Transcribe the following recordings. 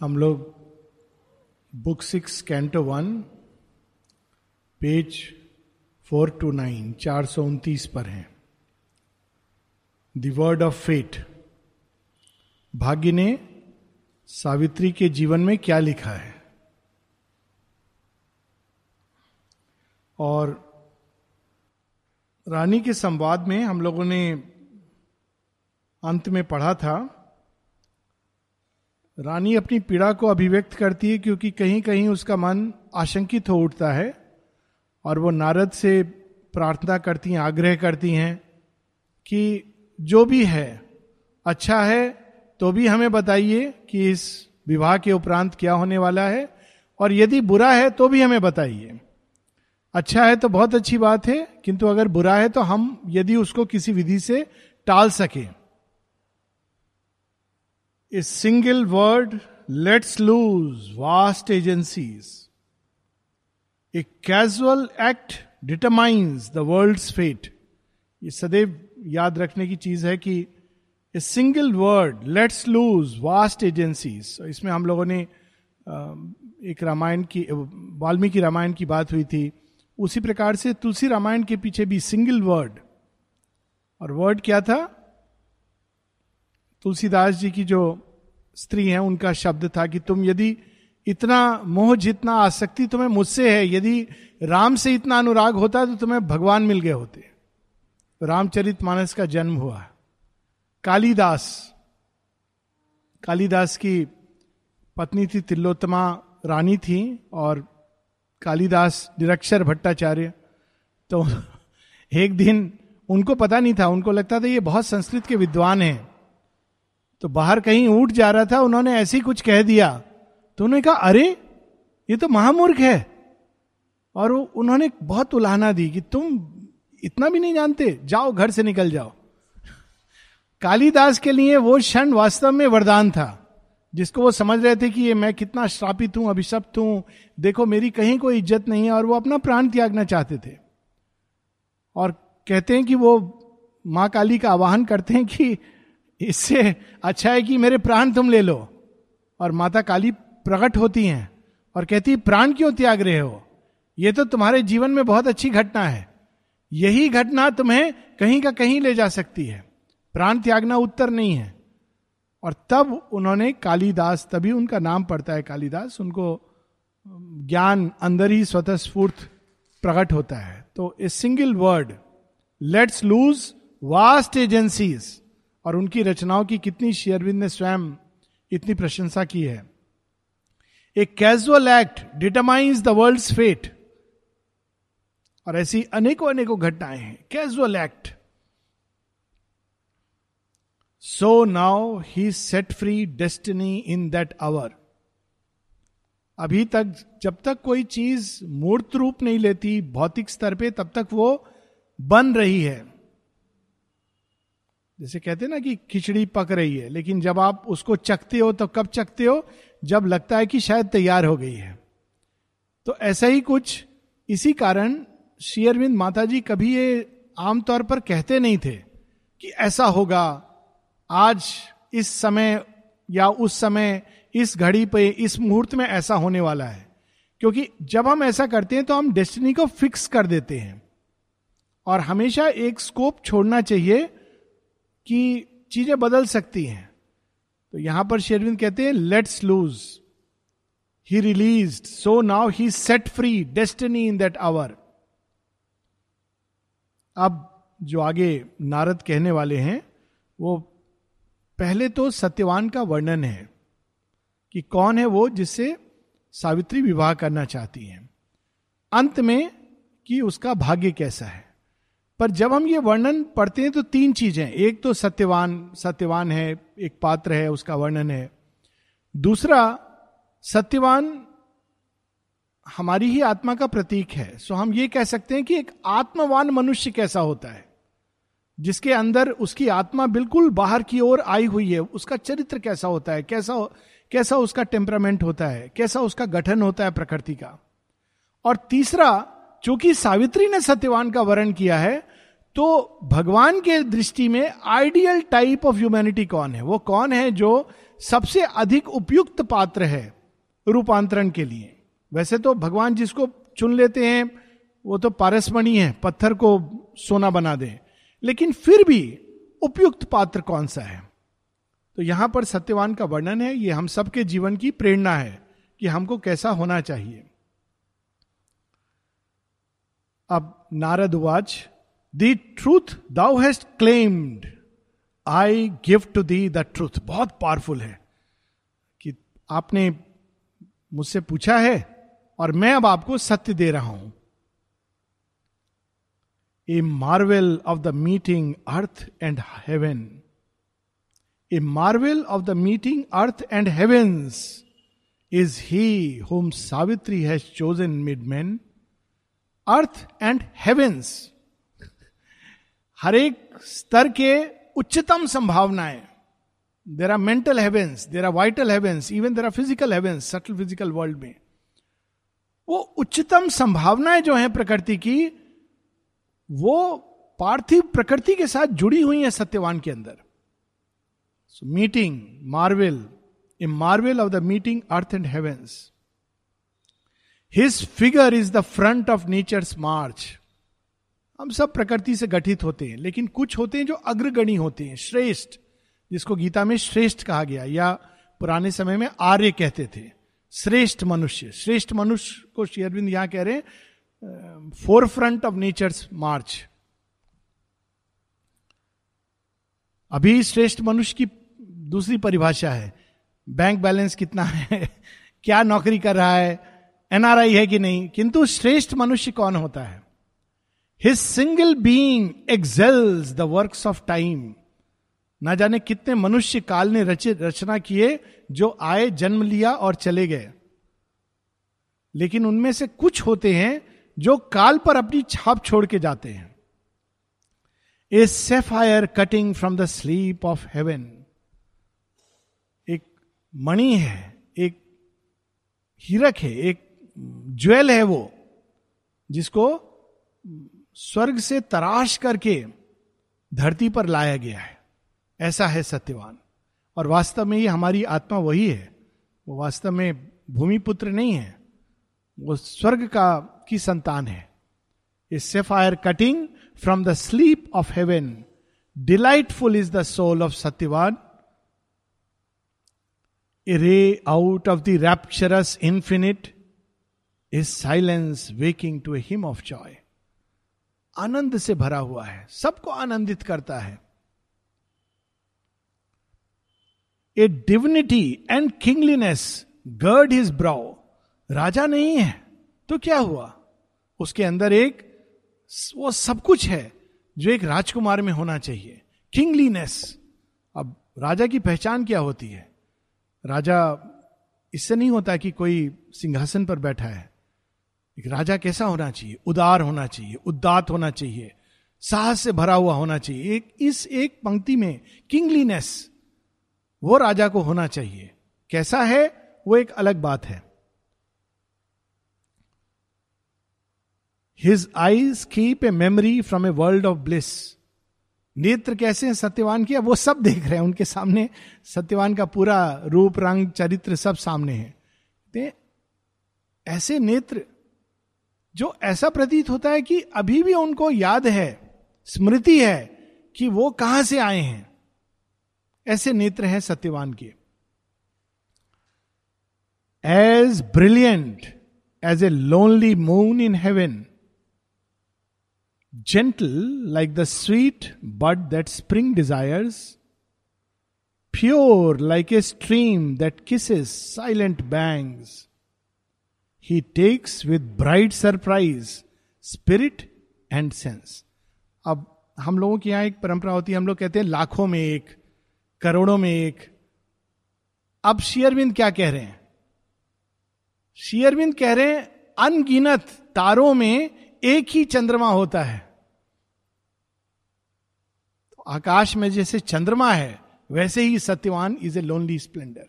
हम लोग book six, canto one, page four two nine, चार सौ उनतीस पर हैं। द वर्ड ऑफ़ फेट भाग्य ने सावित्री के जीवन में क्या लिखा है? और रानी के संवाद में हम लोगों ने अंत में पढ़ा था रानी अपनी पीड़ा को अभिव्यक्त करती है क्योंकि कहीं कहीं उसका मन आशंकित हो उठता है और वो नारद से प्रार्थना करती हैं, आग्रह करती हैं कि जो भी है अच्छा है तो भी हमें बताइए कि इस विवाह के उपरांत क्या होने वाला है और यदि बुरा है तो भी हमें बताइए। अच्छा है तो बहुत अच्छी बात है, किंतु अगर बुरा है तो हम यदि उसको किसी विधि से टाल सके। इस single word lets loose vast agencies a casual act determines the world fate ये सदैव याद रखने की चीज़ है कि a single word lets loose vast agencies इसमें हम लोगों ने एक रामायण की, वाल्मीकि रामायण की बात हुई थी। उसी प्रकार से तुलसी रामायण के पीछे भी सिंगल वर्ड और वर्ड क्या था? तुलसीदास जी की जो स्त्री है, उनका शब्द था कि तुम यदि इतना मोह जितना आसक्ति तुम्हें मुझसे है, यदि राम से इतना अनुराग होता तो तुम्हें भगवान मिल गए होते। रामचरित मानस का जन्म हुआ। कालिदास कालिदास की पत्नी थी तिल्लोत्तमा रानी थी और कालिदास निरक्षर भट्टाचार्य। तो एक दिन उनको पता नहीं था, उनको लगता था ये बहुत संस्कृत के विद्वान हैं। तो बाहर कहीं उठ जा रहा था, उन्होंने ऐसे कुछ कह दिया। तो उन्होंने कहा, अरे, ये तो महामूर्ख है। और उन्होंने बहुत उलाहना दी कि तुम इतना भी नहीं जानते, जाओ घर से निकल जाओ। कालिदास के लिए वो क्षण वास्तव में वरदान था, जिसको वो समझ रहे थे कि ये मैं कितना श्रापित हूँ, अभिशप्त हूँ। देखो, मेरी कहीं कोई इज़्ज़त नहीं है, और वो अपना प्राण त्यागना चाहते थे। और कहते हैं कि वो माँ काली का आवाहन करते हैं कि इससे अच्छा है कि मेरे प्राण तुम ले लो। और माता काली प्रकट होती हैं और कहती, प्राण क्यों त्याग रहे हो? ये तो तुम्हारे जीवन में बहुत अच्छी घटना है। यही घटना तुम्हें कहीं का कहीं ले जा सकती है। प्राण त्यागना उत्तर नहीं है। और तब उन्होंने कालिदास, तभी उनका नाम पड़ता है कालिदास, उनको ज्ञान अंदर ही स्वतः स्फूर्त प्रकट होता है। तो a single word, lets loose vast agencies. और उनकी रचनाओं की कितनी शेयरविंद ने स्वयं इतनी प्रशंसा की है। A casual act determines the world fate और ऐसी अनेकों अनेकों घटनाएँ हैं। Casual act so now he set free destiny in that hour अभी तक जब तक कोई चीज़ मूर्त रूप नहीं लेती, भौतिक स्तर पे, तब तक वो बन रही है। जैसे कहते हैं ना कि खिचड़ी पक रही है, लेकिन जब आप उसको चखते हो तो कब चखते हो? जब लगता है कि शायद तैयार हो गई है। तो ऐसा ही कुछ इसी कारण शेयरविंद माता जी कभी ये आमतौर पर कहते नहीं थे कि ऐसा होगा, आज इस समय या उस समय, इस घड़ी पे, इस मुहूर्त में ऐसा होने वाला है। क्योंकि जब हम ऐसा करते हैं तो हम डेस्टिनी को फिक्स कर देते हैं। और हमेशा एक स्कोप छोड़ना चाहिए कि चीज़ें बदल सकती हैं। तो यहाँ पर शेरविंद कहते हैं lets loose he release so now he set free destiny in that hour अब जो आगे नारद कहने वाले हैं, वो पहले तो सत्यवान का वर्णन है कि कौन है वो जिससे सावित्री विवाह करना चाहती है। अंत में कि उसका भाग्य कैसा है। पर जब हम ये वर्णन पढ़ते हैं तो तीन चीज़ें एक तो सत्यवान सत्यवान है, एक पात्र है, उसका वर्णन है। दूसरा, सत्यवान हमारी ही आत्मा का प्रतीक है। सो हम ये कह सकते हैं कि एक आत्मवान मनुष्य कैसा होता है? जिसके अंदर उसकी आत्मा बिल्कुल बाहर की ओर आई हुई है, उसका चरित्र कैसा होता है? कैसा कैसा उसका टेम्परामेंट होता है? कैसा उसका गठन होता है प्रकृति का? और तीसरा चूँकि सावित्री ने सत्यवान का वर्ण किया है तो भगवान के दृष्टि में आइडियल टाइप ऑफ़ ह्यूमैनिटी कौन है? वो कौन है जो सबसे अधिक उपयुक्त पात्र है रूपांतरण के लिए? वैसे तो भगवान जिसको चुन लेते हैं, वो तो पारसमणि है, पत्थर को सोना बना दे। लेकिन फिर भी उपयुक्त पात्र कौन सा है? तो यहाँ पर सत्यवान का वर्णन है, ये हम सबके जीवन की प्रेरणा है कि हमको कैसा होना चाहिए। अब Narad watch the truth thou hast claimed I give to thee the truth बहुत पावरफुल है कि आपने मुझसे पूछा है और मैं अब आपको सत्य दे रहा हूँ। A marvel of the meeting earth and heaven a marvel of the meeting earth and heavens is he whom Savitri has chosen mid man earth and heavens हर एक स्तर के उच्चतम संभावनाएँ। There are mental heavens there are vital heavens even there are physical heavens subtle physical world में। वो उच्चतम संभावनाएँ जो हैं प्रकृति की, वो पार्थिव प्रकृति के साथ जुड़ी हुई है सत्यवान के अंदर। Meeting marvel a marvel of the meeting earth and heavens his figure is the front of nature's march हम सब प्रकृति से गठित होते हैं, लेकिन कुछ होते हैं जो अग्रगणी होते हैं, श्रेष्ठ, जिसको गीता में श्रेष्ठ कहा गया, या पुराने समय में आर्य कहते थे। श्रेष्ठ मनुष्य श्रेष्ठ मनुष्य को शेयरबिंद यहाँ कह रहे हैं forefront of nature's march अभी श्रेष्ठ मनुष्य की दूसरी परिभाषा है बैंक बैलेंस कितना है, क्या नौकरी कर रहा है एनआरआई है कि नहीं? किंतु श्रेष्ठ मनुष्य कौन होता है? His single being excels the works of time ना जाने कितने मनुष्य काल ने रचे, रचना किए, जो आए, जन्म लिया और चले गए। लेकिन उनमें से कुछ होते हैं, जो काल पर अपनी छाप छोड़ के जाते हैं। A sapphire cutting from the sleep of heaven एक मणि है, एक हीरक है, एक ज्वेल है वो, जिसको स्वर्ग से तराश करके धरती पर लाया गया है। ऐसा है सत्यवान। और वास्तव में ये हमारी आत्मा वही है। वो वास्तव में भूमिपुत्र नहीं है। वो स्वर्ग का, की संतान है। A sapphire cutting from the sleep of heaven delightful is the soul of Satyavan a ray out of the rapturous infinite is silence waking to a hymn of joy आनंद से भरा हुआ है। सबको आनंदित करता है। A divinity and kingliness gird his brow राजा नहीं है तो क्या हुआ? उसके अंदर एक, वो सब कुछ है जो एक राजकुमार में होना चाहिए। किंगलीनेस अब राजा की पहचान क्या होती है? राजा, इससे नहीं होता कि कोई सिंहासन पर बैठा है। एक राजा कैसा होना चाहिए? उदार होना चाहिए उदात होना चाहिए, साहस से भरा हुआ होना चाहिए। एक, इस एक पंक्ति में किंगलीनेस वो राजा को होना चाहिए। कैसा है? वो एक अलग बात है। His eyes keep a memory from a world of bliss नेत्र कैसे हैं? सत्यवान किया वो सब देख रहे हैं। उनके सामने सत्यवान का पूरा रूप, रंग, चरित्र सब सामने है। ऐसे नेत्र जो ऐसा प्रतीत होता है कि अभी भी उनको याद है, स्मृति है कि वो कहाँ से आए हैं। ऐसे नेत्र हैं सत्यवान के। As brilliant as a lonely moon in heaven gentle like the sweet bud that spring desires pure like a stream that kisses silent banks he takes with bright surprise spirit and sense अब हम लोगों की यहाँ एक परंपरा होती है, हम लोग कहते हैं लाखों में एक, करोड़ों में एक। अब शेयरविंद क्या कह रहे हैं? शेयरविंद कह रहे हैं, अनगिनत तारों में एक ही चंद्रमा होता है। तो आकाश में जैसे चंद्रमा है, वैसे ही Satyavan is a lonely splendour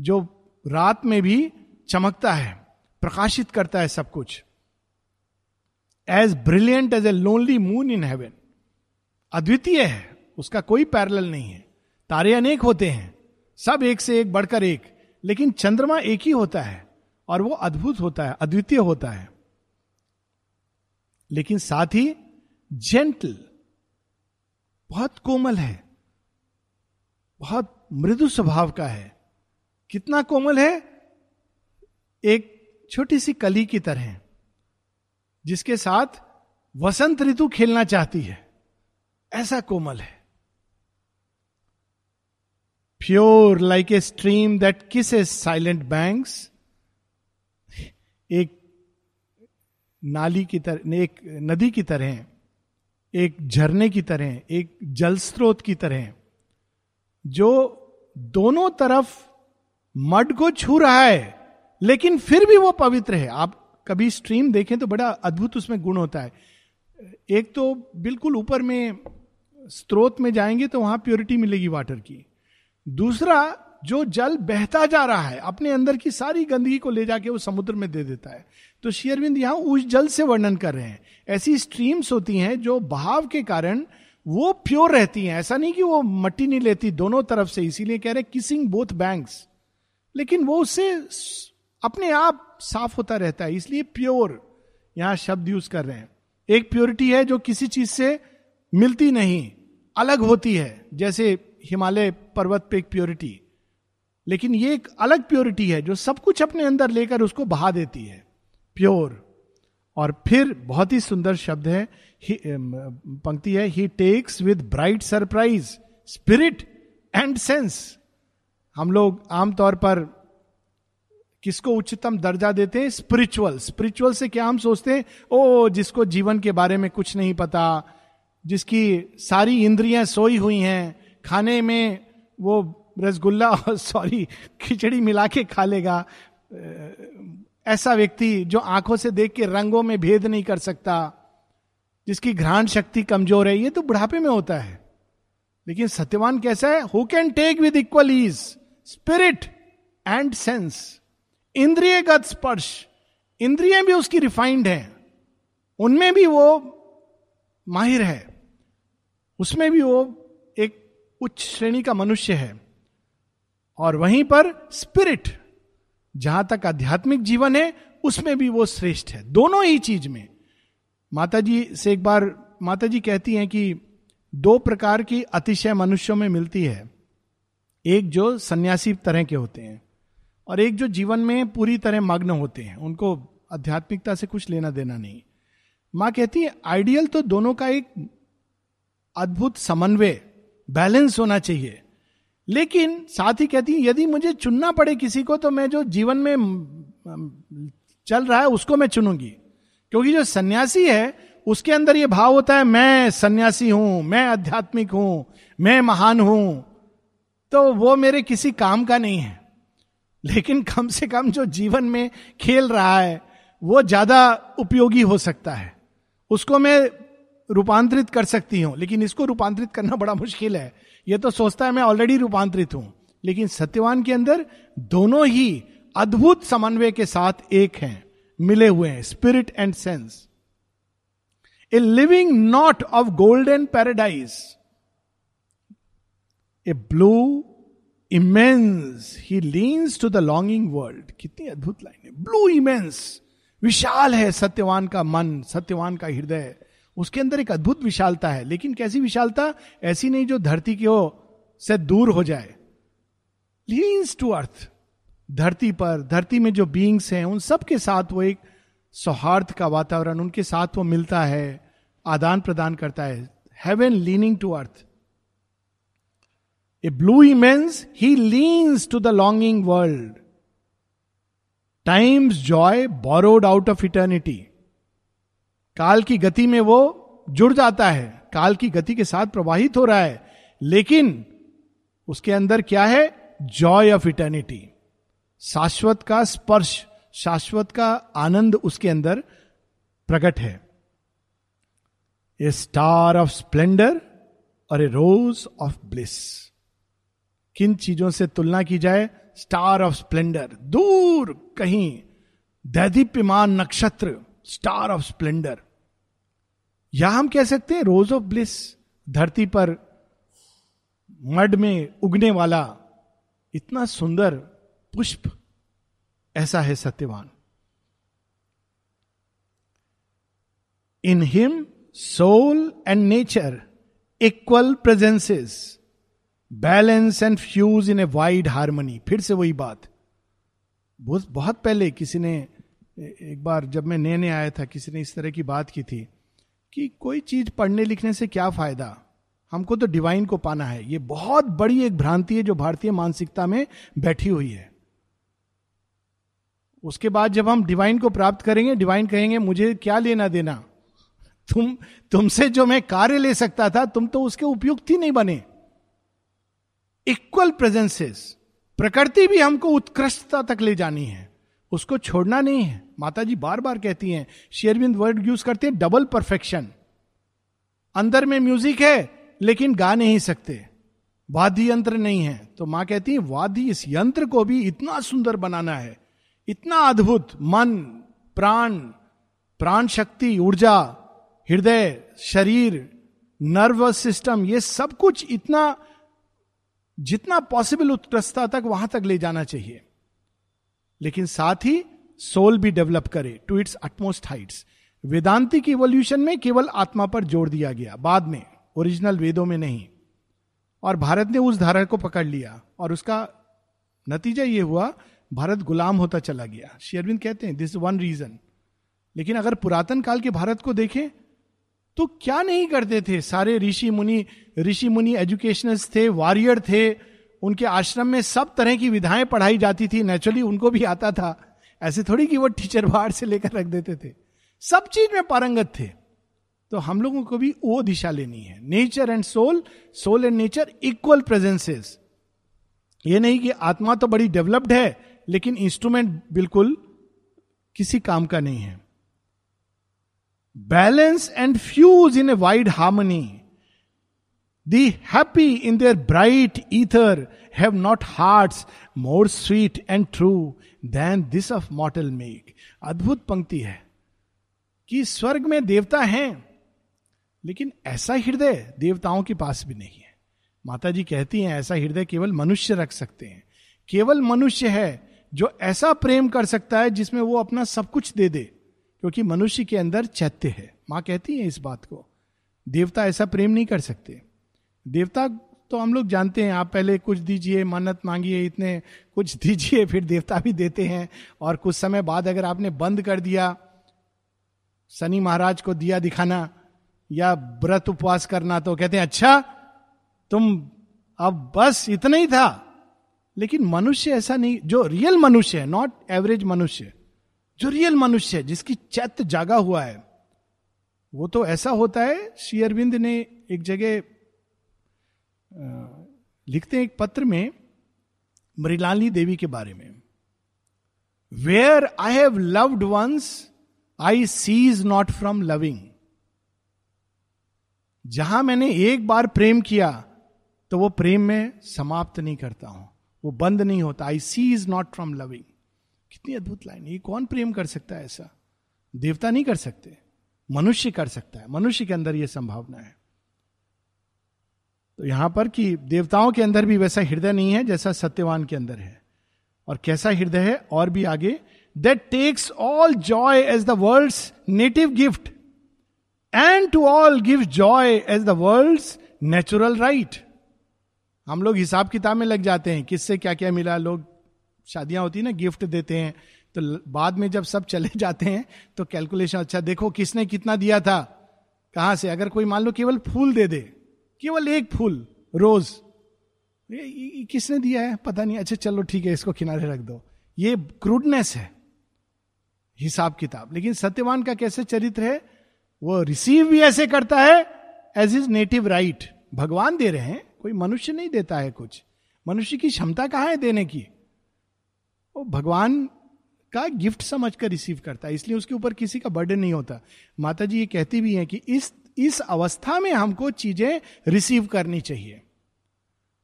जो रात में भी चमकता है। प्रकाशित करता है सब कुछ। As brilliant as a lonely moon in heaven अद्वितीय है, उसका कोई पैरल नहीं है। तारे अनेक होते हैं, सब एक से एक बढ़कर एक, लेकिन चंद्रमा एक ही होता है, और वो अद्भुत होता है, अद्वितीय होता है। लेकिन साथ ही जेंटल बहुत कोमल है, बहुत मृदु स्वभाव का है। कितना कोमल है? एक छोटी सी कली की तरह जिसके साथ वसंत ऋतु खेलना चाहती है। ऐसा कोमल है। Pure like a stream that kiss a silent banks एक नाली की तरह एक नदी की तरह एक झरने की तरह एक जल स्रोत की तरह जो दोनों तरफ़ मड को छू रहा है। लेकिन फिर भी वो पवित्र है। आप कभी स्ट्रीम देखें तो बड़ा अद्भुत उसमें गुण होता है। एक तो बिल्कुल ऊपर में स्रोत में जाएँगे तो वहाँ प्योरिटी मिलेगी वाटर की। दूसरा, जो जल बहता जा रहा है, अपने अंदर की सारी गंदगी को ले जाके वो समुद्र में दे देता है। तो शेयरविंद यहाँ उस जल से वर्णन कर रहे हैं। ऐसी स्ट्रीम्स होती हैं जो बहाव के कारण वो प्योर रहती हैं। ऐसा नहीं कि वो मट्टी नहीं लेती, दोनों तरफ़ से। इसीलिए कह रहे किसिंग बोथ बैंक्स लेकिन वो उससे अपने आप साफ़ होता रहता है, इसलिए प्योर यहाँ शब्द यूज़ कर रहे हैं। एक प्योरिटी है जो किसी चीज़ से मिलती नहीं, अलग होती है, जैसे हिमालय पर्वत पे एक प्योरिटी। लेकिन ये एक अलग प्योरिटी है जो सब कुछ अपने अंदर लेकर उसको बहा देती है, प्योर। और फिर बहुत ही सुंदर शब्द है पंक्ति है he takes with bright surprise spirit and sense हम लोग आमतौर पर किसको उच्चतम दर्जा देते हैं? स्पिरिचुअल स्पिरिचुअल से क्या हम सोचते हैं? ओ, जिसको जीवन के बारे में कुछ नहीं पता, जिसकी सारी इंद्रियाँ सोई हुई हैं, खाने में वो रसगुल्ला और सॉरी, खिचड़ी मिला के खा लेगा। ऐसा व्यक्ति जो आँखों से देख के रंगों में भेद नहीं कर सकता, जिसकी घ्राण शक्ति कमज़ोर है, ये तो बुढ़ापे में होता है। लेकिन सत्यवान कैसा है? Who can take with equal ease spirit and sense इंद्रियगत स्पर्श, इंद्रिय भी उसकी रिफाइंड है। उनमें भी वो माहिर है। उसमें भी वो एक उच्च श्रेणी का मनुष्य है। और वहीं पर स्पिरिट जहाँ तक आध्यात्मिक जीवन है, उसमें भी वो श्रेष्ठ है। दोनों ही चीज़ में। माता जी से एक बार माता जी कहती हैं कि दो प्रकार की अतिशय मनुष्यों में मिलती है। एक जो सन्यासी तरह के होते हैं। और एक जो जीवन में पूरी तरह मग्न होते हैं, उनको आध्यात्मिकता से कुछ लेना देना नहीं। माँ कहती है, आइडियल तो दोनों का एक अद्भुत समन्वय, बैलेंस होना चाहिए। लेकिन साथ ही कहती है, यदि मुझे चुनना पड़े किसी को तो मैं जो जीवन में चल रहा है, उसको मैं चुनूँगी। क्योंकि जो सन्यासी है, उसके अंदर यह भाव होता है, मैं सन्यासी हूँ, मैं आध्यात्मिक हूँ, मैं महान हूँ। तो वो मेरे किसी काम का नहीं है। लेकिन कम से कम जो जीवन में खेल रहा है, वो ज़्यादा उपयोगी हो सकता है। उसको मैं रूपांतरित कर सकती हूँ, लेकिन इसको रूपांतरित करना बड़ा मुश्किल है। ये तो सोचता है मैं ऑलरेडी रूपांतरित हूँ, लेकिन सत्यवान के अंदर दोनों ही अद्भुत समन्वय के साथ एक हैं, मिले हुए हैं spirit and sense a living knot of golden paradise a blue immense he leans to the longing world कितनी अद्भुत लाइन है। ब्लू इमेंस विशाल है सत्यवान का मन, सत्यवान का हृदय। उसके अंदर एक अद्भुत विशालता है। लेकिन कैसी विशालता? ऐसी नहीं जो धरती की ओर से दूर हो जाए। लीन्स टू अर्थ धरती पर, धरती में जो बींग्स हैं, उन सब के साथ वो एक सौहार्द का वातावरण, उनके साथ वो मिलता है आदान प्रदान करता है। Heaven leaning to earth a blue immense he leans to the longing world time's joy borrowed out of eternity काल की गति में वो जुड़ जाता है। काल की गति के साथ प्रवाहित हो रहा है। लेकिन उसके अंदर क्या है? जॉय ऑफ़ इटर्निटी शाश्वत का स्पर्श, शाश्वत का आनंद उसके अंदर प्रकट है। ए स्टार ऑफ़ स्प्लेंडर और ए रोज ऑफ़ ब्लिस किन चीज़ों से तुलना की जाए? स्टार ऑफ़ स्प्लेंडर दूर कहीं दैदीप्यमान नक्षत्र स्टार ऑफ़ स्प्लेंडर या हम कह सकते हैं रोज ऑफ़ ब्लिस धरती पर मड में उगने वाला इतना सुंदर पुष्प, ऐसा है Satyavan. In him soul and nature equal presences balance and fuse in a wide harmony. फिर से वही बात। बहुत पहले किसी ने, एक बार जब मैं नए नए आया था, किसी ने इस तरह की बात की थी कि कोई चीज़ पढ़ने लिखने से क्या फ़ायदा? हमको तो डिवाइन को पाना है। ये बहुत बड़ी एक भ्रांति है जो भारतीय मानसिकता में बैठी हुई है। उसके बाद जब हम डिवाइन को प्राप्त करेंगे डिवाइन कहेंगे, मुझे क्या लेना देना? तुम, तुमसे जो मैं कार्य ले सकता था, तुम तो उसके उपयुक्त ही नहीं बने। इक्वल प्रेजेंसेस प्रकृति भी हमको उत्कृष्टता तक ले जानी है। उसको छोड़ना नहीं है। माता जी बार बार कहती हैं शेयरविंद वर्ड यूज़ करते हैं डबल परफेक्शन अंदर में म्यूज़िक है, लेकिन गा नहीं सकते। वाद्य यंत्र नहीं है। तो माँ कहती है, वाद्य इस यंत्र को भी इतना सुंदर बनाना है। इतना अद्भुत। मन, प्राण प्राण शक्ति, ऊर्जा, हृदय, शरीर, नर्वस सिस्टम, ये सब कुछ इतना जितना पॉसिबल उत्कृष्टता तक वहाँ तक ले जाना चाहिए। लेकिन साथ ही सोल भी डेवलप करे टू इट्स अटमोस्ट हाइट्स वेदांति की इवोल्यूशन में केवल आत्मा पर ज़ोर दिया गया, बाद में ओरिजिनल वेदों में नहीं। और भारत ने उस धारा को पकड़ लिया, और उसका नतीजा ये हुआ, भारत गुलाम होता चला गया। शेरविंद कहते हैं दिस वन रीजन लेकिन अगर पुरातन काल के भारत को देखें तो क्या नहीं करते थे? सारे ऋषि मुनि ऋषि मुनि एजुकेशनल थे वॉरियर थे, उनके आश्रम में सब तरह की विधाएँ पढ़ाई जाती थी। नेचुरली उनको भी आता था। ऐसे थोड़ी कि वो टीचर बाहर से लेकर रख देते थे। सब चीज़ में पारंगत थे। तो हम लोगों को भी वो दिशा लेनी है। Nature and soul soul and nature equal presences ये नहीं कि आत्मा तो बड़ी डेवलप्ड है, लेकिन इंस्ट्रूमेंट बिल्कुल किसी काम का नहीं है। Balance and fuse in a wide harmony the happy in their bright ether have not heart more sweet and true than this of mortal make अद्भुत पंक्ति है कि स्वर्ग में देवता हैं, लेकिन ऐसा हृदय देवताओं के पास भी नहीं है। माता जी कहती हैं, ऐसा हृदय केवल मनुष्य रख सकते हैं। केवल मनुष्य है जो ऐसा प्रेम कर सकता है जिसमें वो अपना सब कुछ दे दे। क्योंकि मनुष्य के अंदर चैत्य है। माँ कहती है इस बात को। देवता ऐसा प्रेम नहीं कर सकते। देवता तो हम लोग जानते हैं, आप पहले कुछ दीजिए, मन्नत मांगिए, इतने कुछ दीजिए, फिर देवता भी देते हैं। और कुछ समय बाद अगर आपने बंद कर दिया, शनि महाराज को दिया दिखाना या व्रत उपवास करना तो कहते हैं अच्छा तुम अब बस इतना ही था। लेकिन मनुष्य ऐसा नहीं, जो रियल मनुष्य है नॉट एवरेज मनुष्य जो रियल मनुष्य जिसकी चैत जागा हुआ है, वो तो ऐसा होता है, श्री अरविंद ने एक जगह लिखते हैं एक पत्र में मृलाली देवी के बारे में। Where I have loved once I cease not from loving जहाँ मैंने एक बार प्रेम किया तो वो प्रेम में समाप्त नहीं करता हूँ। वो बंद नहीं होता। I cease not from loving कितनी अद्भुत लाइन ये कौन प्रेम कर सकता है ऐसा? देवता नहीं कर सकते। मनुष्य कर सकता है। मनुष्य के अंदर यह संभावना है। तो यहाँ पर कि देवताओं के अंदर भी वैसा हृदय नहीं है, जैसा सत्यवान के अंदर है। और कैसा हृदय है, और भी आगे that takes all joy as the world native gift and to all give joy as the world natural right हम लोग हिसाब किताब में लग जाते हैं, किससे क्या क्या मिला, लोग शादियाँ होती है ना, गिफ्ट देते हैं तो बाद में जब सब चले जाते हैं तो कैलकुलेशन अच्छा देखो किसने कितना दिया था, कहाँ से? अगर कोई मान लो केवल फूल दे दे, केवल एक फूल, रोज किसने दिया है? पता नहीं अच्छा चलो ठीक है, इसको किनारे रख दो। ये क्रूडनेस है, हिसाब किताब। लेकिन सत्यवान का कैसे चरित्र है? वो रिसीव भी ऐसे करता है एज इज़ नेटिव राइट भगवान दे रहे हैं, कोई मनुष्य नहीं देता है कुछ। मनुष्य की क्षमता कहाँ है देने की? वो भगवान का गिफ्ट समझ कर रिसीव करता है, इसलिए उसके ऊपर किसी का बर्डन नहीं होता। माता जी ये कहती भी हैं कि इस इस अवस्था में हमको चीज़ें रिसीव करनी चाहिए।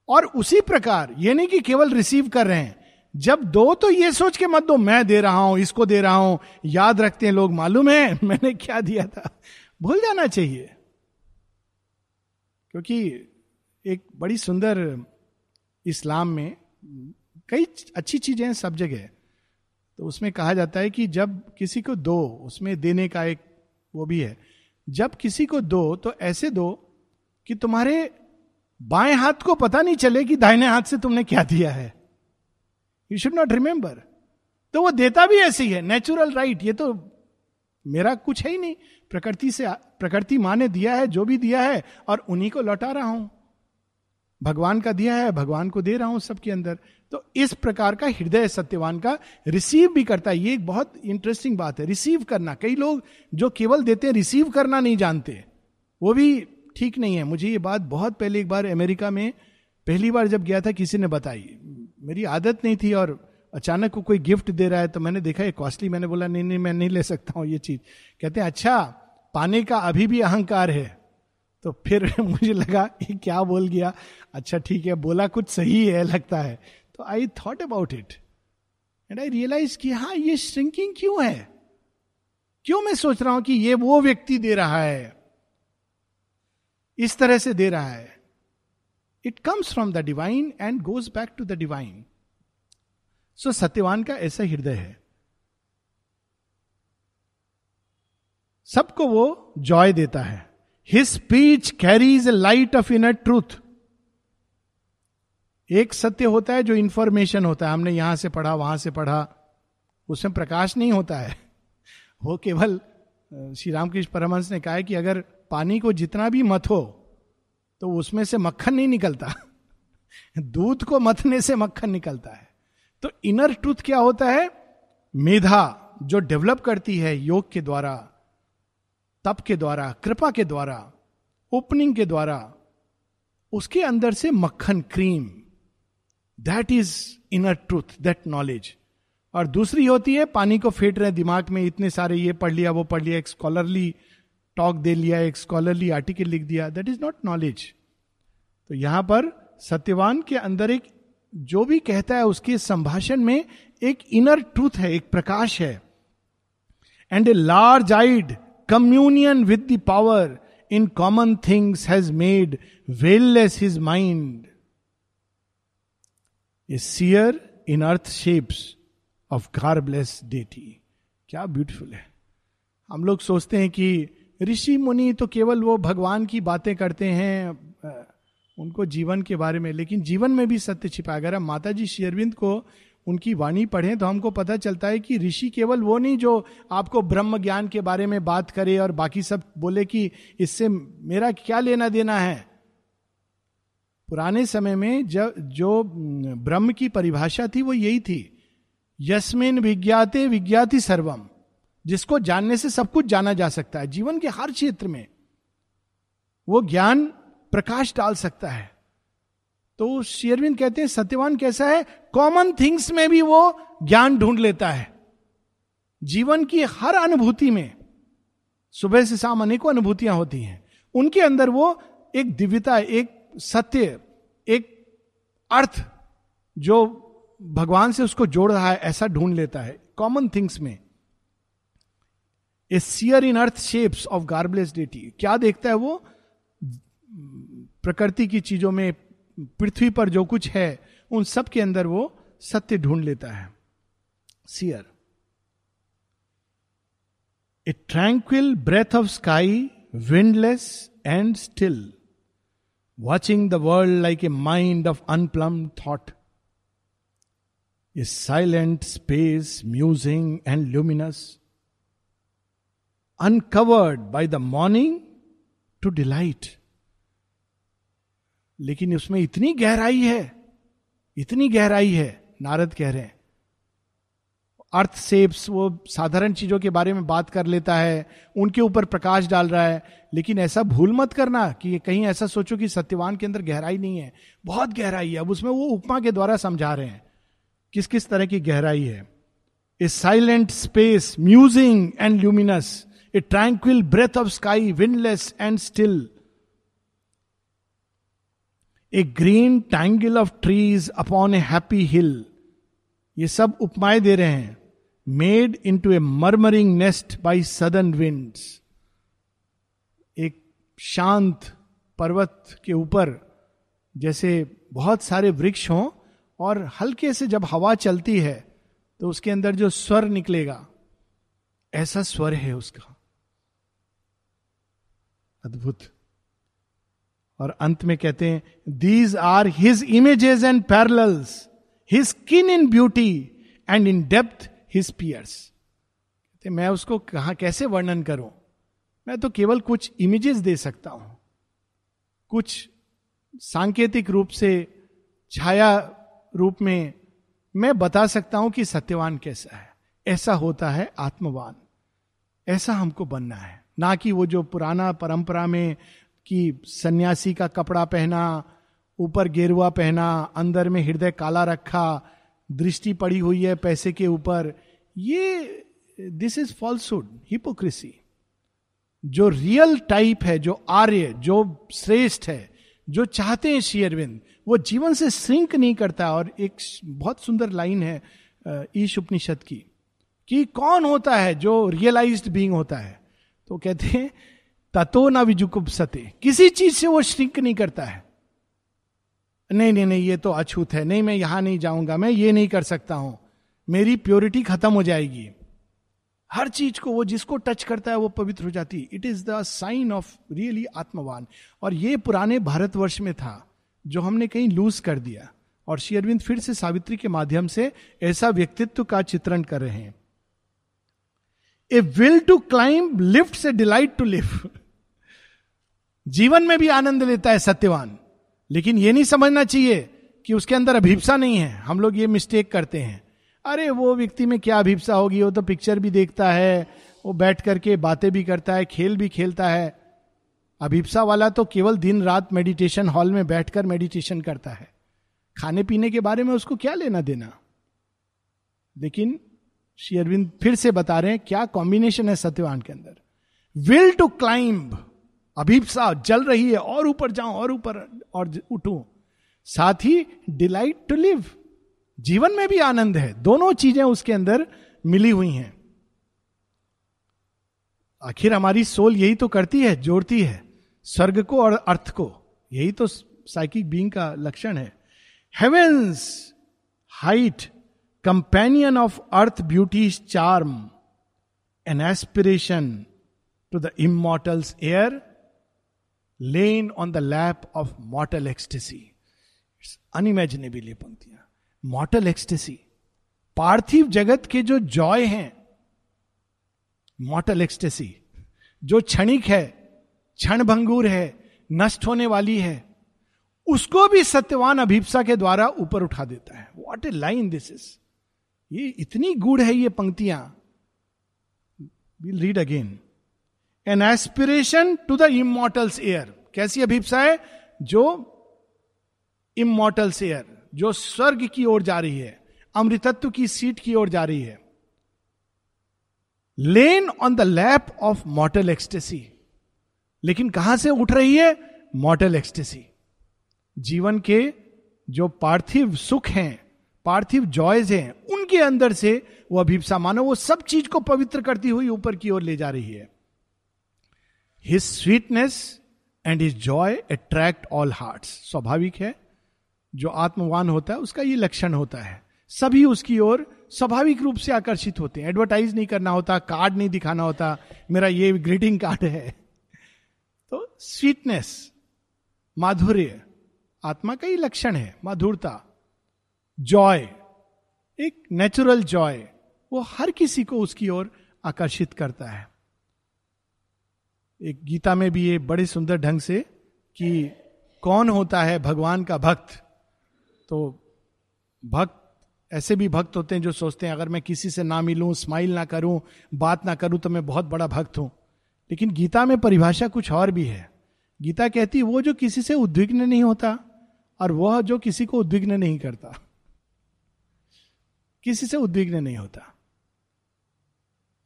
और उसी प्रकार, ये नहीं कि केवल रिसीव कर रहे हैं, जब दो तो ये सोच के मत दो, मैं दे रहा हूँ, इसको दे रहा हूँ, याद रखते हैं लोग, मालूम है, मैंने क्या दिया था। भूल जाना चाहिए। क्योंकि एक बड़ी सुंदर इस्लाम में कई अच्छी चीज़ें हैं सब जगह तो उसमें कहा जाता है कि जब किसी को दो उसमें देने का एक वो भी है। जब किसी को दो तो ऐसे दो कि तुम्हारे बाएँ हाथ को पता नहीं चले कि दाहिने हाथ से तुमने क्या दिया है। यू शुड नॉट रिमेंबर तो वो देता भी ऐसी है नेचुरल राइट right, ये तो मेरा कुछ है ही नहीं। प्रकृति से प्रकृति माँ ने दिया है जो भी दिया है और उन्हीं को लौटा रहा हूँ। भगवान का दिया है, भगवान को दे रहा हूँ सबके अंदर। तो इस प्रकार का हृदय सत्यवान का रिसीव भी करता है। ये एक बहुत इंटरेस्टिंग बात है। रिसीव करना। कई लोग जो केवल देते हैं, रिसीव करना नहीं जानते। वो भी ठीक नहीं है। मुझे ये बात बहुत पहले एक बार अमेरिका में पहली बार जब गया था, किसी ने बताई। मेरी आदत नहीं थी और अचानक को कोई गिफ्ट दे रहा है तो मैंने देखा ये कॉस्टली मैंने बोला, नहीं नहीं, मैं नहीं ले सकता हूँ ये चीज़। कहते हैं अच्छा पाने का अभी भी अहंकार है। तो फिर मुझे लगा ये क्या बोल गया? अच्छा ठीक है, बोला कुछ सही है, लगता है। तो I thought about it and I realize कि हाँ ये श्रिंकिंग क्यों है? क्यों मैं सोच रहा हूँ कि ये वो व्यक्ति दे रहा है? इस तरह से दे रहा है। It comes from the divine and goes back to the divine so Satyavan का ऐसा हृदय है। सबको वो जॉय देता है। His speech carries a light of inner truth एक सत्य होता है जो इंफॉर्मेशन होता है। हमने यहाँ से पढ़ा, वहाँ से पढ़ा। उसमें प्रकाश नहीं होता है। वो केवल श्री रामकृष्ण परमहंस ने कहा है कि अगर पानी को जितना भी हो तो उसमें से मक्खन नहीं निकलता। दूध को मथने से मक्खन निकलता है। तो इनर ट्रूथ क्या होता है? मेधा, जो डेवलप करती है योग के द्वारा। तप के द्वारा, कृपा के द्वारा, ओपनिंग के द्वारा, उसके अंदर से मक्खन, cream that is inner truth that knowledge और दूसरी होती है, पानी को फेंट रहे, दिमाग में इतने सारे ये पढ़ लिया, वो पढ़ लिया, एक स्कॉलरली टॉक दे लिया, एक स्कॉलरली आर्टिकल लिख दिया दैट इज़ नॉट नॉलेज तो यहाँ पर सत्यवान के अंदर एक, जो भी कहता है, उसके संभाषण में एक इनर ट्रूथ है, एक प्रकाश है. And a large eyed communion with the power in common things has made veilless his mind a seer in earth shapes of garbless deity क्या ब्यूटीफुल है। हम लोग सोचते हैं कि ऋषि मुनि तो केवल वो भगवान की बातें करते हैं उनको जीवन के बारे में, लेकिन जीवन में भी सत्य छिपा हम माता जी शेरविंद को उनकी वाणी पढ़ें तो हमको पता चलता है कि ऋषि केवल वो नहीं जो आपको ब्रह्म ज्ञान के बारे में बात करे और बाकी सब बोले कि इससे मेरा क्या लेना देना है? पुराने समय में जब, जो ब्रह्म की परिभाषा थी वो यही थी। यस्मिन विज्ञाते विज्ञाति सर्वम। जिसको जानने से सब कुछ जाना जा सकता है। जीवन के हर क्षेत्र में वो ज्ञान प्रकाश डाल सकता है। तो शेरविंद कहते हैं, सत्यवान कैसा है? कॉमन थिंग्स में भी वो ज्ञान ढूंढ लेता है। जीवन की हर अनुभूति में सुबह से शाम अनेकों अनुभूतियाँ होती हैं। उनके अंदर वो एक दिव्यता, एक सत्य, एक अर्थ जो भगवान से उसको जोड़ रहा है, ऐसा ढूंढ लेता है। कॉमन थिंग्स में। A seer in earth shapes of garbless deity क्या देखता है वो? प्रकृति की चीज़ों में पृथ्वी पर जो कुछ है, उन सब के अंदर वो सत्य ढूंढ लेता है। Seer a tranquil breath of sky windless and still watching the world like a mind of unplumbed thought a silent space musing and luminous uncovered by the morning to delight लेकिन उसमें इतनी गहराई है, इतनी गहराई है, नारद कह रहे हैं। अर्थ सेप्स वो साधारण चीज़ों के बारे में बात कर लेता है, उनके ऊपर प्रकाश डाल रहा है, लेकिन ऐसा भूल मत करना कि कहीं ऐसा सोचो कि सत्यवान के अंदर गहराई नहीं है। बहुत गहराई है, अब उसमें वो उपमा के द्वारा समझा रहे हैं। किस किस तरह की गहराई है? A silent space musing and luminous a tranquil breath of sky windless and still a green tangle of trees upon a happy hill ये सब उपमाएँ दे रहे हैं। Made into a murmuring nest by sudden winds एक शांत पर्वत के ऊपर जैसे बहुत सारे वृक्ष हों और हल्के से जब हवा चलती है तो उसके अंदर जो स्वर निकलेगा, ऐसा स्वर है उसका। अद्भुत। और अंत में कहते हैं these are his images and parallels his kin in beauty and in depth his peers मैं उसको कहा, कैसे वर्णन करूँ? मैं तो केवल कुछ इमेजेस दे सकता हूँ। कुछ सांकेतिक रूप से, छाया रूप में मैं बता सकता हूँ कि सत्यवान कैसा है। ऐसा होता है आत्मवान। ऐसा हमको बनना है। ना कि वो जो पुराना परंपरा में कि सन्यासी का कपड़ा पहना, ऊपर गेरुआ पहना, अंदर में हृदय काला रखा, दृष्टि पड़ी हुई है पैसे के ऊपर, ये दिस इज़ फॉल्सुड हिपोक्रेसी जो रियल टाइप है, जो आर्य, जो श्रेष्ठ है, जो चाहते हैं शेयरविंद वो जीवन से सिंक नहीं करता और एक बहुत सुंदर लाइन है ईश उपनिषद की, कि कौन होता है जो रियलाइज्ड बीइंग होता है? तो कहते हैं ततो न विजुकुप सते किसी चीज़ से वो श्रिंक नहीं करता है। नहीं नहीं नहीं, ये तो अछूत है। नहीं, मैं यहाँ नहीं जाऊँगा, मैं ये नहीं कर सकता हूँ। मेरी प्योरिटी खत्म हो जाएगी। हर चीज़ को वो जिसको टच करता है, वो पवित्र हो जाती। It is the sign of really आत्मवान और ये पुराने भारतवर्ष में था, जो हमने कहीं लूज कर दिया। और शेयरविंद फिर से सावित्री के माध्यम से ऐसा व्यक्तित्व का चित्रण कर रहे हैं। A will to climb lift से डिलाइट टू लिव जीवन में भी आनंद लेता है सत्यवान। लेकिन यह नहीं समझना चाहिए कि उसके अंदर अभिप्सा नहीं है। हम लोग ये मिस्टेक करते हैं। अरे, वो व्यक्ति में क्या अभिप्सा होगी? वो तो पिक्चर भी देखता है, वो बैठ करके बातें भी करता है, खेल भी खेलता है। अभिप्सा वाला तो केवल दिन रात मेडिटेशन हॉल में बैठकर मेडिटेशन करता है। खाने पीने के बारे में उसको क्या लेना देना? लेकिन श्री अरविंद फिर से बता रहे हैं, क्या कॉम्बिनेशन है सत्यवान के अंदर? विल टू क्लाइंब अभिप्सा जल रही है, और ऊपर जाऊँ, और ऊपर, और उठूं। साथ ही डिलाइट टू लिव जीवन में भी आनंद है। दोनों चीज़ें उसके अंदर मिली हुई हैं। आखिर हमारी सोल यही तो करती है, जोड़ती है। स्वर्ग को और अर्थ को। यही तो साइकिक बींग का लक्षण है। Heaven's height companion of earth beauty charm an aspiration to the immortals air lain on the lap of mortal ecstasy unimaginable ये पंक्तियाँ मॉटल एक्सटेसी पार्थिव जगत के जो जॉय हैं मॉटल एक्सटेसी जो क्षणिक है क्षण भंगूर है नष्ट होने वाली है उसको भी सत्यवान अभिप्सा के द्वारा ऊपर उठा देता है what a line this is ये इतनी गुड़ है ये पंक्तियाँ read again an aspiration to the immortals air कैसी अभिप्सा है? जो इमोटल्स एयर जो स्वर्ग की ओर जा रही है, अमृतत्व की सीट की ओर जा रही है। Lain on the lap of mortal ecstasy लेकिन कहाँ से उठ रही है? मॉटल एक्सटेसी जीवन के जो पार्थिव सुख हैं, पार्थिव जॉयज हैं, उनके अंदर से वो अभिप्सा, मानो वो सब चीज़ को पवित्र करती हुई ऊपर की ओर ले जा रही है। His sweetness and his joy attract all heart स्वाभाविक है जो आत्मवान होता है उसका ये लक्षण होता है सभी उसकी ओर स्वाभाविक रूप से आकर्षित होते हैं एडवर्टाइज नहीं करना होता कार्ड नहीं दिखाना होता मेरा ये ग्रीटिंग कार्ड है तो स्वीटनेस माधुर्य आत्मा का ही लक्षण है माधुरता जॉय एक नेचुरल जॉय वो हर किसी को उसकी ओर आकर्षित करता है एक गीता में भी ये बड़े सुंदर ढंग से कि कौन होता है भगवान का भक्त? तो भक्त, ऐसे भी भक्त होते हैं जो सोचते हैं, अगर मैं किसी से ना मिलूं स्माइल ना करूँ, बात ना करूँ तो मैं बहुत बड़ा भक्त हूँ। लेकिन गीता में परिभाषा कुछ और भी है। गीता कहती वो जो किसी से उद्विग्न नहीं होता, और वह जो किसी को उद्विग्न नहीं करता, किसी से उद्विग्न नहीं होता,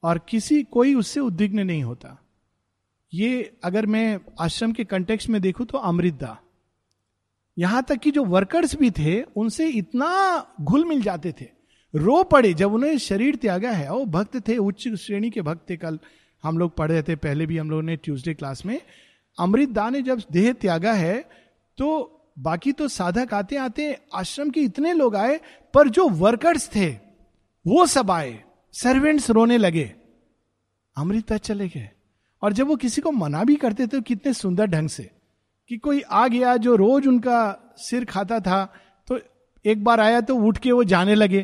और किसी कोई उससे उद्विग्न नहीं होता। ये अगर मैं आश्रम के कंटेक्स में देखूँ तो अमृतदा यहाँ तक कि जो वर्कर्स भी थे, उनसे इतना घुल मिल जाते थे। रो पड़े जब उन्हें शरीर त्यागा है। वो भक्त थे, उच्च श्रेणी के भक्त थे। कल हम लोग पढ़ रहे थे, पहले भी हम लोगों ने ट्यूसडे क्लास में। अमृत दा ने जब देह त्यागा है तो बाकी तो साधक आते आते आश्रम के इतने लोग आए, पर जो वर्कर्स थे, वो सब आए। सर्वेंट्स रोने लगे। अमृता चले गए। और जब वो किसी को मना भी करते थे कितने सुंदर ढंग से, कि कोई आ गया जो रोज उनका सिर खाता था तो एक बार आया तो उठ के वो जाने लगे।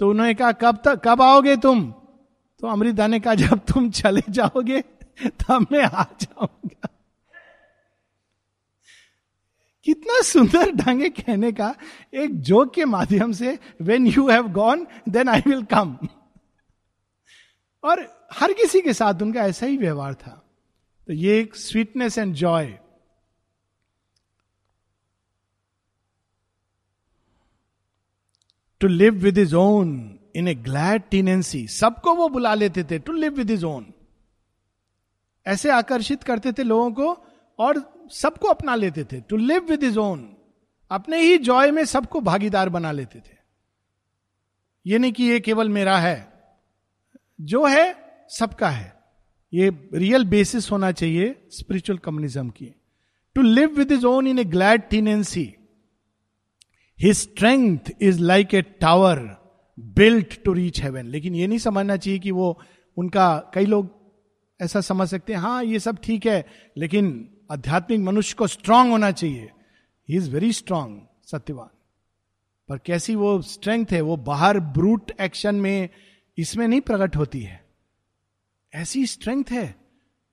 तो उन्होंने कहा, कब तक कब आओगे तुम? तो अमृता ने कहा, जब तुम चले जाओगे, तब मैं आ जाऊँगा। कितना सुंदर ढंग है कहने का। एक जोक के माध्यम से when you have gone then I will come और हर किसी के साथ उनका ऐसा ही व्यवहार था। तो ये एक sweetness and joy to live with his own in a glad tenancy सबको वो बुला लेते थे to live with his own ऐसे आकर्षित करते थे लोगों को और सबको अपना लेते थे। To live with his own अपने ही जॉय में सबको भागीदार बना लेते थे। ये नहीं कि ये केवल मेरा है। जो है सबका है। ये रियल बेसिस होना चाहिए स्पिरिचुअल कम्युनिज्म की। To live with his own in a glad tenancy his strength is like a tower built to reach heaven लेकिन ये नहीं समझना चाहिए कि वो, उनका कई लोग ऐसा समझ सकते हैं हाँ ये सब ठीक है, लेकिन आध्यात्मिक मनुष्य को स्ट्रांग होना चाहिए। He is very strong Satyavan. पर कैसी वो स्ट्रेंथ है, वो बाहर ब्रूट एक्शन में इसमें नहीं प्रकट होती है। ऐसी स्ट्रेंथ है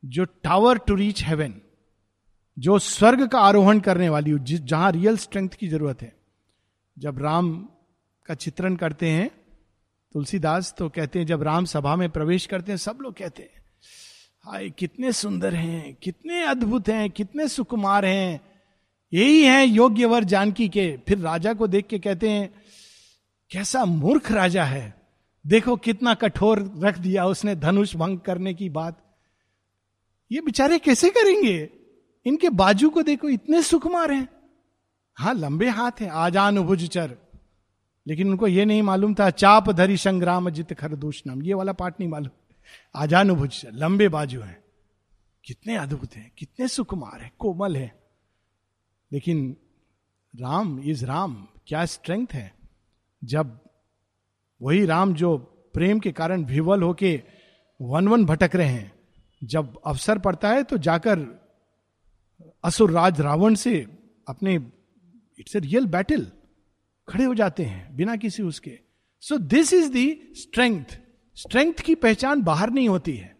जो टावर टू रीच हेवन जो स्वर्ग का आरोहण करने वाली हो, जिस जहाँ रियल स्ट्रेंथ की ज़रूरत है। जब राम का चित्रण करते हैं, तुलसीदास तो कहते हैं, जब राम सभा में प्रवेश करते हैं, सब लोग कहते हैं, हाय, कितने सुंदर हैं, कितने अद्भुत हैं, कितने सुकुमार हैं। यही है योग्यवर जानकी के। फिर राजा को देख के कहते हैं, कैसा मूर्ख राजा है। देखो कितना कठोर रख दिया उसने धनुष भंग करने की बात। ये बेचारे कैसे करेंगे? इनके बाजू को देखो, इतने सुकुमार हैं। हाँ लंबे हाथ हैं आजान चर। लेकिन उनको ये नहीं मालूम था, चाप धरी संग्राम जित खर नाम। ये वाला पार्ट नहीं मालूम। आजान आजानुभुज लंबे बाजू हैं। कितने अद्भुत हैं, कितने सुकुमार हैं कोमल है। लेकिन राम इज़ राम, क्या स्ट्रेंथ है? जब वही राम जो प्रेम के कारण विवल होके वन वन भटक रहे हैं। जब अवसर पड़ता है तो जाकर असुर राज रावण से अपने इट्स ए रियल बैटल खड़े हो जाते हैं बिना किसी उसके। So this is the strength strength की पहचान बाहर नहीं होती है।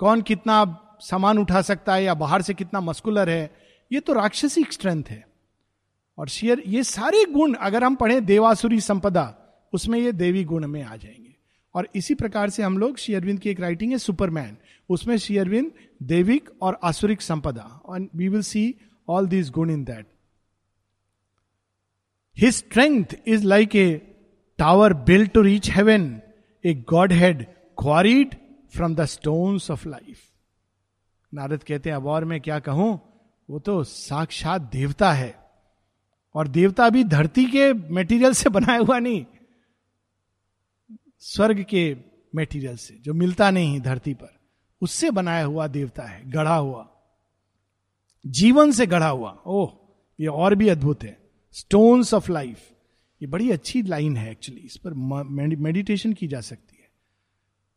कौन कितना सामान उठा सकता है या बाहर से कितना मस्कुलर है, ये तो राक्षसी स्ट्रेंथ है। और शेयर ये सारे गुण अगर हम पढ़ें देवासुरी संपदा उसमें ये देवी गुण में आ जाएँगे। और इसी प्रकार से हम लोग शेयरविंद की एक राइटिंग है सुपरमैन उसमें शेयरविंद देविक और आसुरिक संपदा। और we will see all these गुण in that his strength is like a tower build to reach heaven a godhead quarried from the stones of life Narad कहते हैं, अब और मैं क्या कहूँ? वो तो साक्षात देवता है। और देवता भी धरती के मेटीरियल से बनाया हुआ नहीं। स्वर्ग के मेटीरियल से, जो मिलता नहीं धरती पर, उससे बनाया हुआ देवता है, गढ़ा हुआ। जीवन से गढ़ा हुआ। ओह, ये और भी अद्भुत है। स्टोन्स ऑफ़ लाइफ ये बड़ी अच्छी लाइन है एक्चुअली इस पर मेडिटेशन की जा सकती है।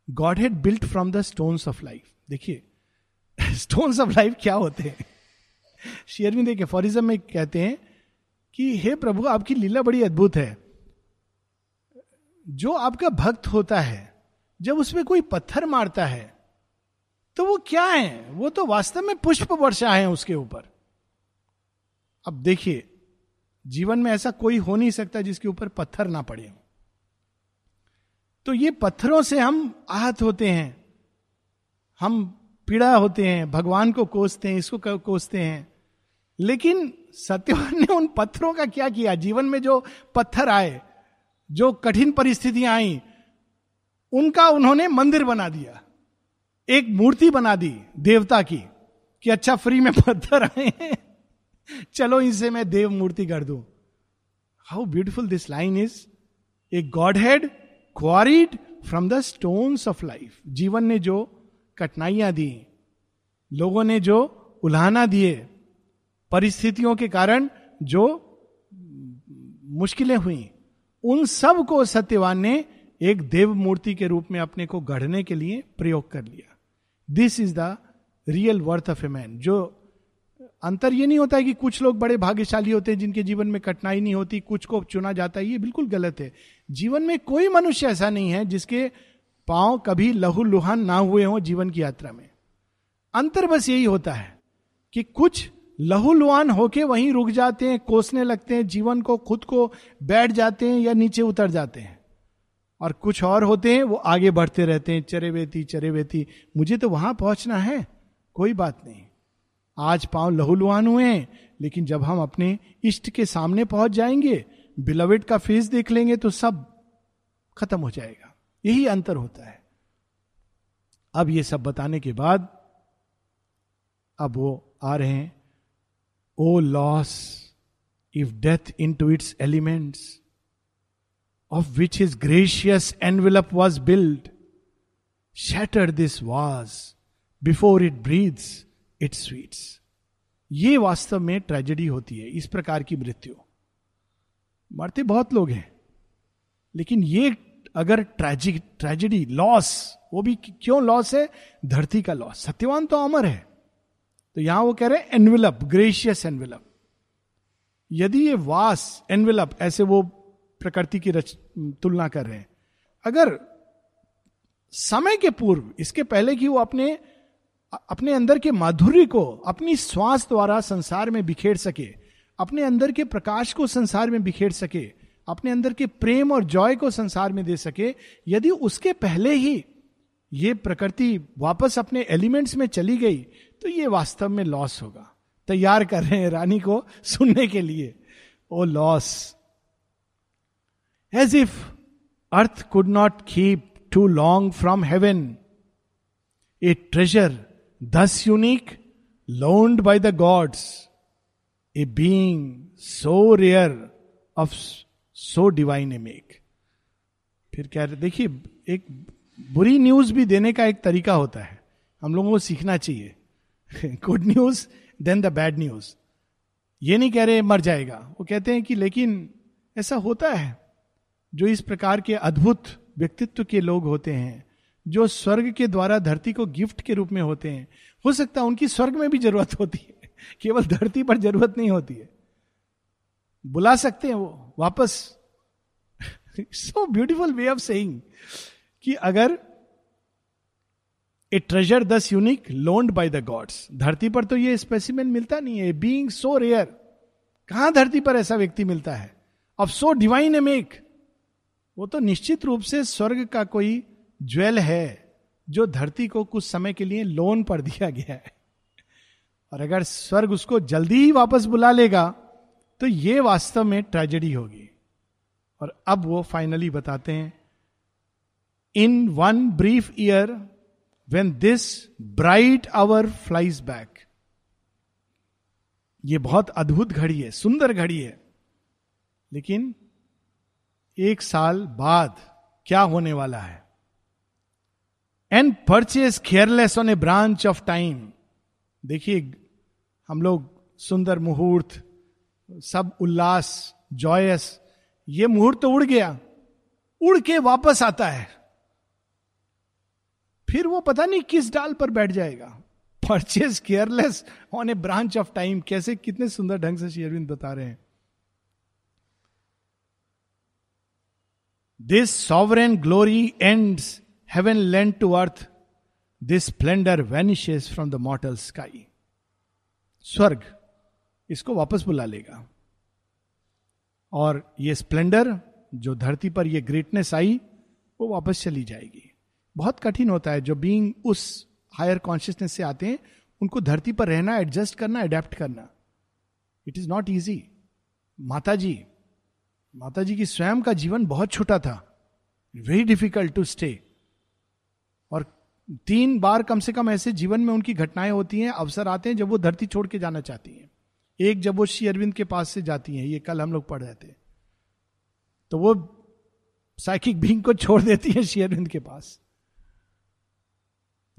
Godhead built from the stones of life देखिए स्टोन्स ऑफ़ लाइफ क्या होते हैं? शेयरविंद एक एफोरिज्म में कहते हैं कि, हे प्रभु, आपकी लीला बड़ी अद्भुत है। जो आपका भक्त होता है, जब उसमें कोई पत्थर मारता है तो वो क्या है? वो तो वास्तव में पुष्प वर्षा है उसके ऊपर। अब देखिए, जीवन में ऐसा कोई हो नहीं सकता जिसके ऊपर पत्थर ना पड़े तो ये पत्थरों से हम आहत होते हैं। हम पीड़ा होते हैं, भगवान को कोसते हैं, इसको कोसते हैं। लेकिन सत्यवान ने उन पत्थरों का क्या किया? जीवन में जो पत्थर आए जो कठिन परिस्थितियाँ आई, उनका उन्होंने मंदिर बना दिया। एक मूर्ति बना दी देवता की, कि अच्छा फ्री में पत्थर आए चलो इनसे मैं देव मूर्ति कर दू। How beautiful this line is a godhead quarried from the stones of life जीवन ने जो कठिनाइयाँ दी, लोगों ने जो उल्हाना दिए, परिस्थितियों के कारण जो मुश्किलें हुई। उन सबको सत्यवान ने एक देव मूर्ति के रूप में अपने को गढ़ने के लिए प्रयोग कर लिया। This is the real worth of a man जो अंतर ये नहीं होता है कि कुछ लोग बड़े भाग्यशाली होते हैं जिनके जीवन में कठिनाई नहीं होती, कुछ को चुना जाता है, ये बिल्कुल गलत है। जीवन में कोई मनुष्य ऐसा नहीं है जिसके पाँव कभी लहू लुहान ना हुए हों जीवन की यात्रा में। अंतर बस यही होता है कि कुछ लहू लुहान होके वहीं रुक जाते हैं, कोसने लगते हैं, जीवन को, खुद को बैठ जाते हैं या नीचे उतर जाते हैं। और कुछ और होते हैं, वो आगे बढ़ते रहते हैं, चरे बेती चरे बेती मुझे तो वहाँ पहुँचना है, कोई बात नहीं। आज पाँव लहूलुहान हुए हैं, लेकिन जब हम अपने इष्ट के सामने पहुँच जाएँगे बिलवेट का फेस देख लेंगे तो सब खत्म हो जाएगा। यही अंतर होता है। अब ये सब बताने के बाद, अब वो आ रहे हैं O loss if death into its elements of which his gracious envelope was build shatter this vase before it breathes it sweets ये वास्तव में ट्रेजेडी होती है, इस प्रकार की मृत्यु। मरते बहुत लोग हैं, लेकिन ये अगर ट्रेजिक ट्रेजेडी लॉस वो भी क्यों लॉस है? धरती का लॉस सत्यवान तो अमर है। तो यहाँ वो कह रहे हैं एनवेलप ग्रेशियस एनवेलप यदि ये वास एनवेलप ऐसे वो प्रकृति की रच, तुलना कर रहे हैं। अगर समय के पूर्व, इसके पहले कि वो अपने अपने अंदर के माधुर्य को, अपनी श्वास द्वारा संसार में बिखेर सके, अपने अंदर के प्रकाश को संसार में बिखेर सके, अपने अंदर के प्रेम और जॉय को संसार में दे सके, यदि उसके पहले ही ये प्रकृति वापस अपने एलिमेंट्स में चली गई तो ये वास्तव में लॉस होगा। तैयार कर रहे हैं रानी को सुनने के लिए। O loss as if earth could not keep too long from heaven a treasure thus unique loaned by the gods, a being so rare of so divine a make. फिर कह रहे देखिए एक बुरी न्यूज़ भी देने का एक तरीका होता है। हम लोगों को सीखना चाहिए। Good news then the bad news ये नहीं कह रहे मर जाएगा। वो कहते हैं कि लेकिन ऐसा होता है जो इस प्रकार के अद्भुत व्यक्तित्व के लोग होते हैं, जो स्वर्ग के द्वारा धरती को गिफ्ट के रूप में होते हैं। हो सकता है उनकी स्वर्ग में भी ज़रूरत होती है, केवल धरती पर ज़रूरत नहीं होती है। बुला सकते हैं वो, वापस। So beautiful way of saying कि अगर a treasure thus unique loaned by the gods धरती पर तो ये स्पेसिमेन मिलता नहीं है। बीइंग सो रेयर कहाँ धरती पर ऐसा व्यक्ति मिलता है? अब सो डिवाइन ए मेक वो तो निश्चित रूप से स्वर्ग का कोई ज्वेल है, जो धरती को कुछ समय के लिए लोन पर दिया गया है। और अगर स्वर्ग उसको जल्दी ही वापस बुला लेगा तो ये वास्तव में ट्रेजेडी होगी। और अब वो फाइनली बताते हैं in one brief year when this bright hour flies back ये बहुत अद्भुत घड़ी है, सुंदर घड़ी है। लेकिन एक साल बाद क्या होने वाला है? And perches careless on a branch of time देखिए, हम लोग सुंदर मुहूर्त, सब उल्लास जॉयस ये मुहूर्त तो उड़ गया। उड़ के वापस आता है। फिर वो पता नहीं किस डाल पर बैठ जाएगा। Perched careless on a branch of time कैसे कितने सुंदर ढंग से शेयरविंद बता रहे हैं। This sovereign glory and heaven lent to earth, this splendor vanishes from the mortal sky. स्वर्ग इसको वापस बुला लेगा। और ये स्प्लेंडर जो धरती पर ये ग्रेटनेस आई वो वापस चली जाएगी। बहुत कठिन होता है जो बींग उस हायर कॉन्शियसनेस से आते हैं, उनको धरती पर रहना एडजस्ट करना अडेप्ट करना। इट इज़ नॉट इजी माता जी माता जी की स्वयं का जीवन बहुत छोटा था। वेरी डिफ़िकल्ट टू स्टे और तीन बार कम से कम ऐसे जीवन में उनकी घटनाएँ होती हैं, अवसर आते हैं जब वो धरती छोड़ के जाना चाहती हैं। एक जब वो श्री अरविंद के पास से जाती हैं, ये कल हम लोग पढ़ रहे थे। तो वो साइकिक बींग को छोड़ देती है श्री अरविंद के पास।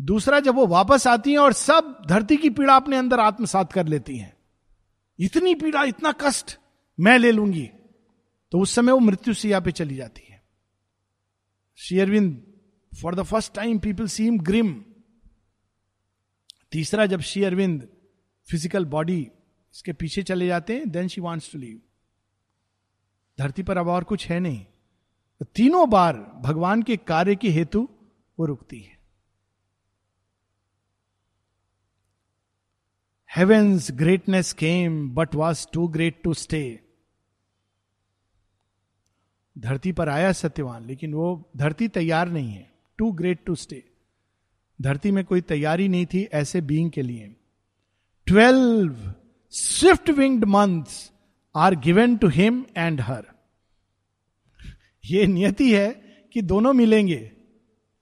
दूसरा, जब वो वापस आती हैं और सब धरती की पीड़ा अपने अंदर आत्मसात कर लेती हैं। इतनी पीड़ा, इतना कष्ट मैं ले लूँगी। तो उस समय वो मृत्यु सिया पे चली जाती है। शेयरविंद for the first time people seem grim तीसरा, जब श्री अरविंद फ़िज़िकल बॉडी इसके पीछे चले जाते हैं then she wants to leave धरती पर अब और कुछ है नहीं। तो तीनों बार भगवान के कार्य के हेतु वो रुकती है। Heaven's greatness came but was too great to stay धरती पर आया सत्यवान, लेकिन वो धरती तैयार नहीं है टू ग्रेट टू स्टे धरती में कोई तैयारी नहीं थी ऐसे बीइंग के लिए. Twelve swift winged months are given to him and her ये नियति है कि दोनों मिलेंगे,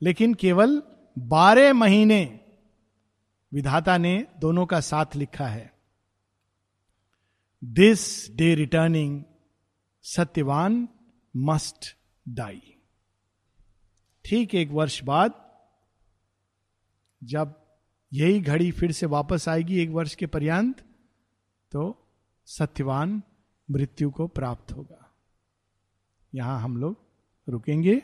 लेकिन केवल बारह महीने विधाता ने दोनों का साथ लिखा है। This day returning Satyavan must die ठीक एक वर्ष बाद, जब यही घड़ी फिर से वापस आएगी एक वर्ष के पर्यंत तो सत्यवान मृत्यु को प्राप्त होगा। यहाँ हम लोग रुकेंगे।